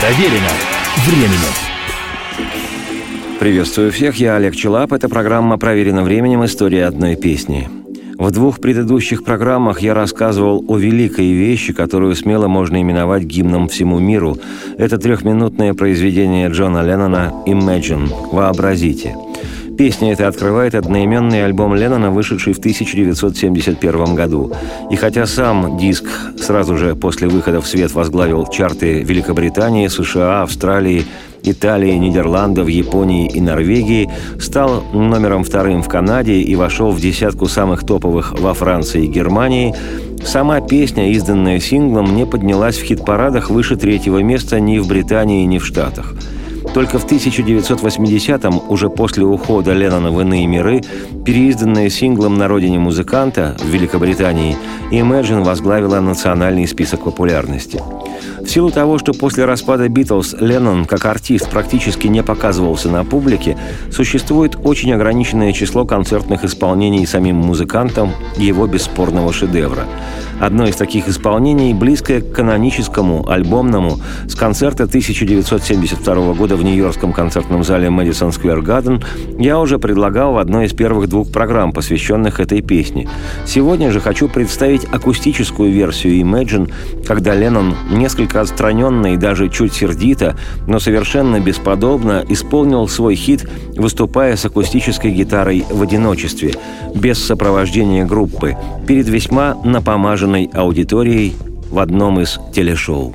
Проверено временем. Приветствую всех, я Олег Челап. Это программа «Проверено временем. История одной песни». В двух предыдущих программах я рассказывал о великой вещи, которую смело можно именовать гимном всему миру. Это трехминутное произведение Джона Леннона «Imagine» – «Вообразите». Песня эта открывает одноименный альбом Леннона, вышедший в 1971 году. И хотя сам диск сразу же после выхода в свет возглавил чарты Великобритании, США, Австралии, Италии, Нидерландов, Японии и Норвегии, стал номером вторым в Канаде и вошел в десятку самых топовых во Франции и Германии, сама песня, изданная синглом, не поднялась в хит-парадах выше третьего места ни в Британии, ни в Штатах – только в 1980-м, уже после ухода Леннона в иные миры, переизданная синглом на родине музыканта в Великобритании, Imagine возглавила национальный список популярности. В силу того, что после распада Битлз Леннон как артист практически не показывался на публике, существует очень ограниченное число концертных исполнений самим музыкантом его бесспорного шедевра. Одно из таких исполнений, близкое к каноническому, альбомному, с концерта 1972 года в Нью-Йоркском концертном зале Madison Square Garden, я уже предлагал в одной из первых двух программ, посвященных этой песне. Сегодня же хочу представить акустическую версию Imagine, когда Леннон несколько отстраненно и даже чуть сердито, но совершенно бесподобно исполнил свой хит, выступая с акустической гитарой в одиночестве, без сопровождения группы, перед весьма напомаженным восторженной аудиторией в одном из телешоу.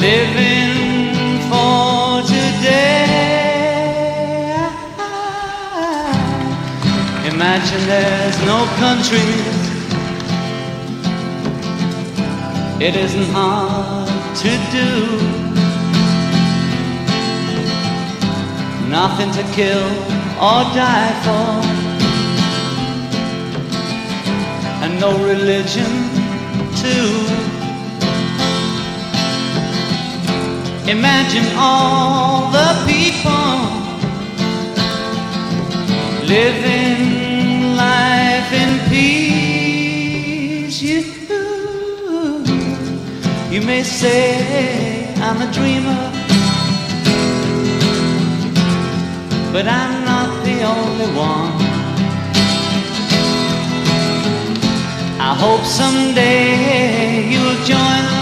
living for today. Imagine there's no countries it isn't hard to do. Nothing to kill or die for, and no religion too. Imagine all the people living life in peace. You you may say I'm a dreamer, but I'm not the only one. I hope someday you'll join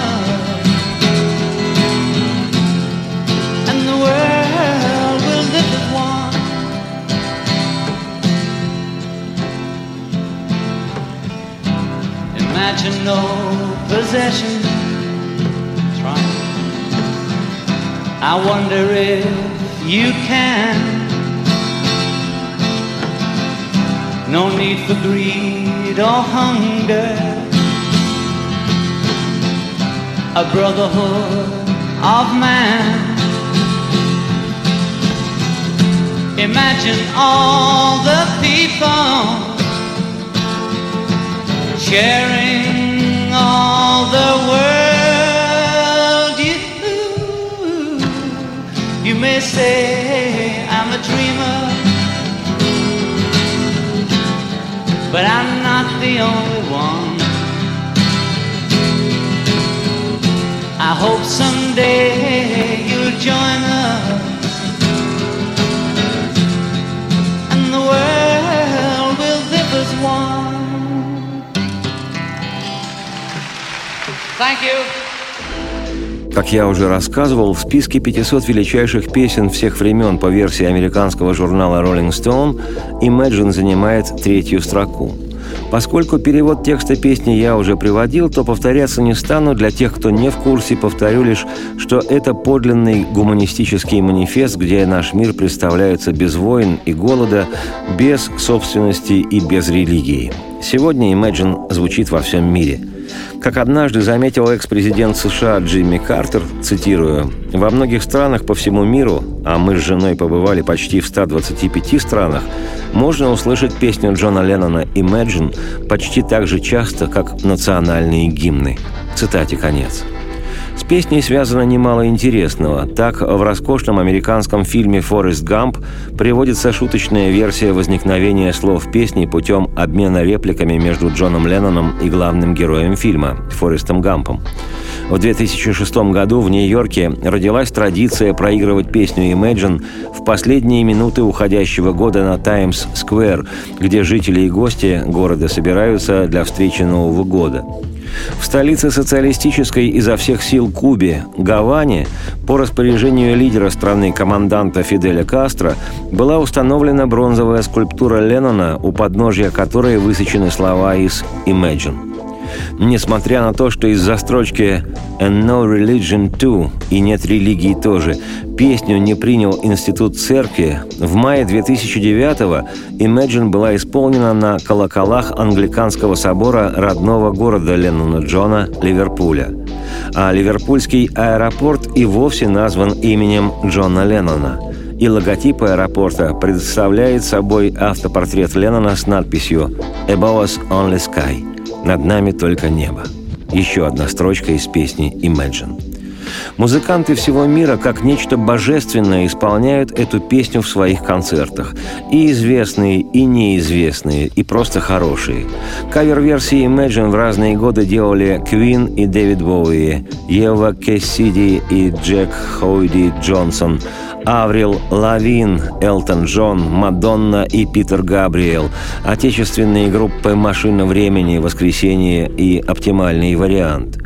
Imagine no possessions I wonder if you can. No need for greed or hunger. A brotherhood of man. Imagine all the people sharing all the world. You, you may say I'm a dreamer, but I'm not the only one. I hope someday you'll join us, Как я уже рассказывал, в списке 500 величайших песен всех времен по версии американского журнала Rolling Stone Imagine занимает третью строку. Поскольку перевод текста песни я уже приводил, то повторяться не стану. Для тех, кто не в курсе, повторю лишь, что это подлинный гуманистический манифест, где наш мир представляется без войн и голода, без собственности и без религии. Сегодня Imagine звучит во всем мире – как однажды заметил экс-президент США Джимми Картер, цитирую, «Во многих странах по всему миру, а мы с женой побывали почти в 125 странах, можно услышать песню Джона Леннона «Imagine» почти так же часто, как национальные гимны». Цитате конец. Песней связано немало интересного. Так, в роскошном американском фильме «Форест Гамп» приводится шуточная версия возникновения слов песни путем обмена репликами между Джоном Ленноном и главным героем фильма – Форестом Гампом. В 2006 году в Нью-Йорке родилась традиция проигрывать песню Imagine в последние минуты уходящего года на Таймс-сквер, где жители и гости города собираются для встречи Нового года. В столице социалистической изо всех сил Кубе, Гаване, по распоряжению лидера страны команданта Фиделя Кастро, была установлена бронзовая скульптура Леннона, у подножья которой высечены слова из «Imagine». Несмотря на то, что из-за строчки «And no religion too» и «Нет религии тоже» песню не принял Институт церкви, в мае 2009-го Imagine была исполнена на колоколах Англиканского собора родного города Леннона Джона Ливерпуля. А Ливерпульский аэропорт и вовсе назван именем Джона Леннона – и логотип аэропорта представляет собой автопортрет Леннона с надписью «Above us only sky» «Над нами только небо». Еще одна строчка из песни «Imagine». Музыканты всего мира как нечто божественное исполняют эту песню в своих концертах. И известные, и неизвестные, и просто хорошие. Кавер-версии Imagine в разные годы делали Квин и Дэвид Боуи, Ева Кессиди и Джек Хойди Джонсон – Аврил Лавин, Элтон Джон, Мадонна и Питер Габриэл, отечественные группы «Машина времени», «Воскресенье» и «Оптимальный вариант».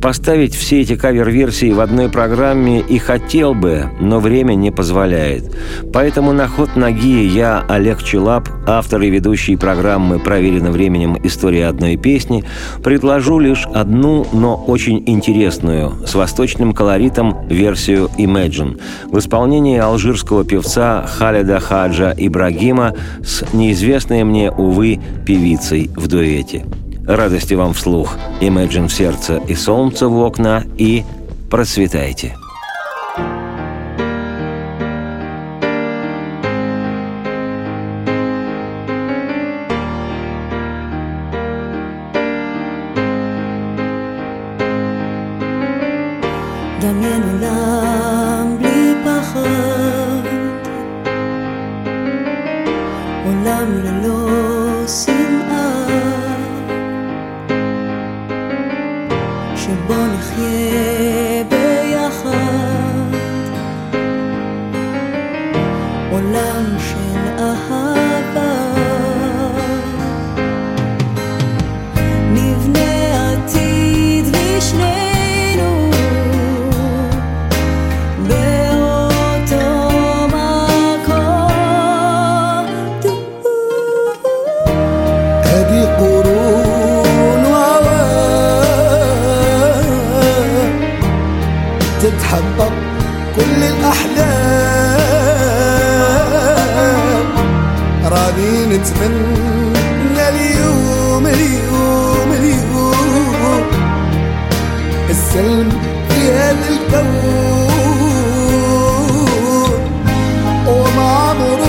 Поставить все эти кавер-версии в одной программе и хотел бы, но время не позволяет. Поэтому на ход ноги я, Олег Челап, автор и ведущий программы «Проверено временем. История одной песни», предложу лишь одну, но очень интересную, с восточным колоритом версию «Imagine» в исполнении алжирского певца Халида Хаджа Ибрагима с неизвестной мне, увы, певицей в дуэте. Радости вам вслух, Imagine в сердце и солнце в окна, и процветайте. דמיין עולם בלי פחד, עולם ללא שנאה, yeah. تتحقق كل الأحلام. راني نتمنى اليوم اليوم اليوم. السلم في هذا الكون. ومع مرور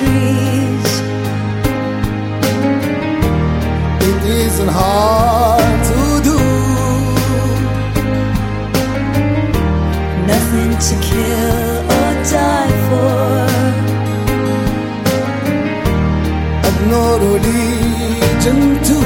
countries. It isn't hard 努力挣脱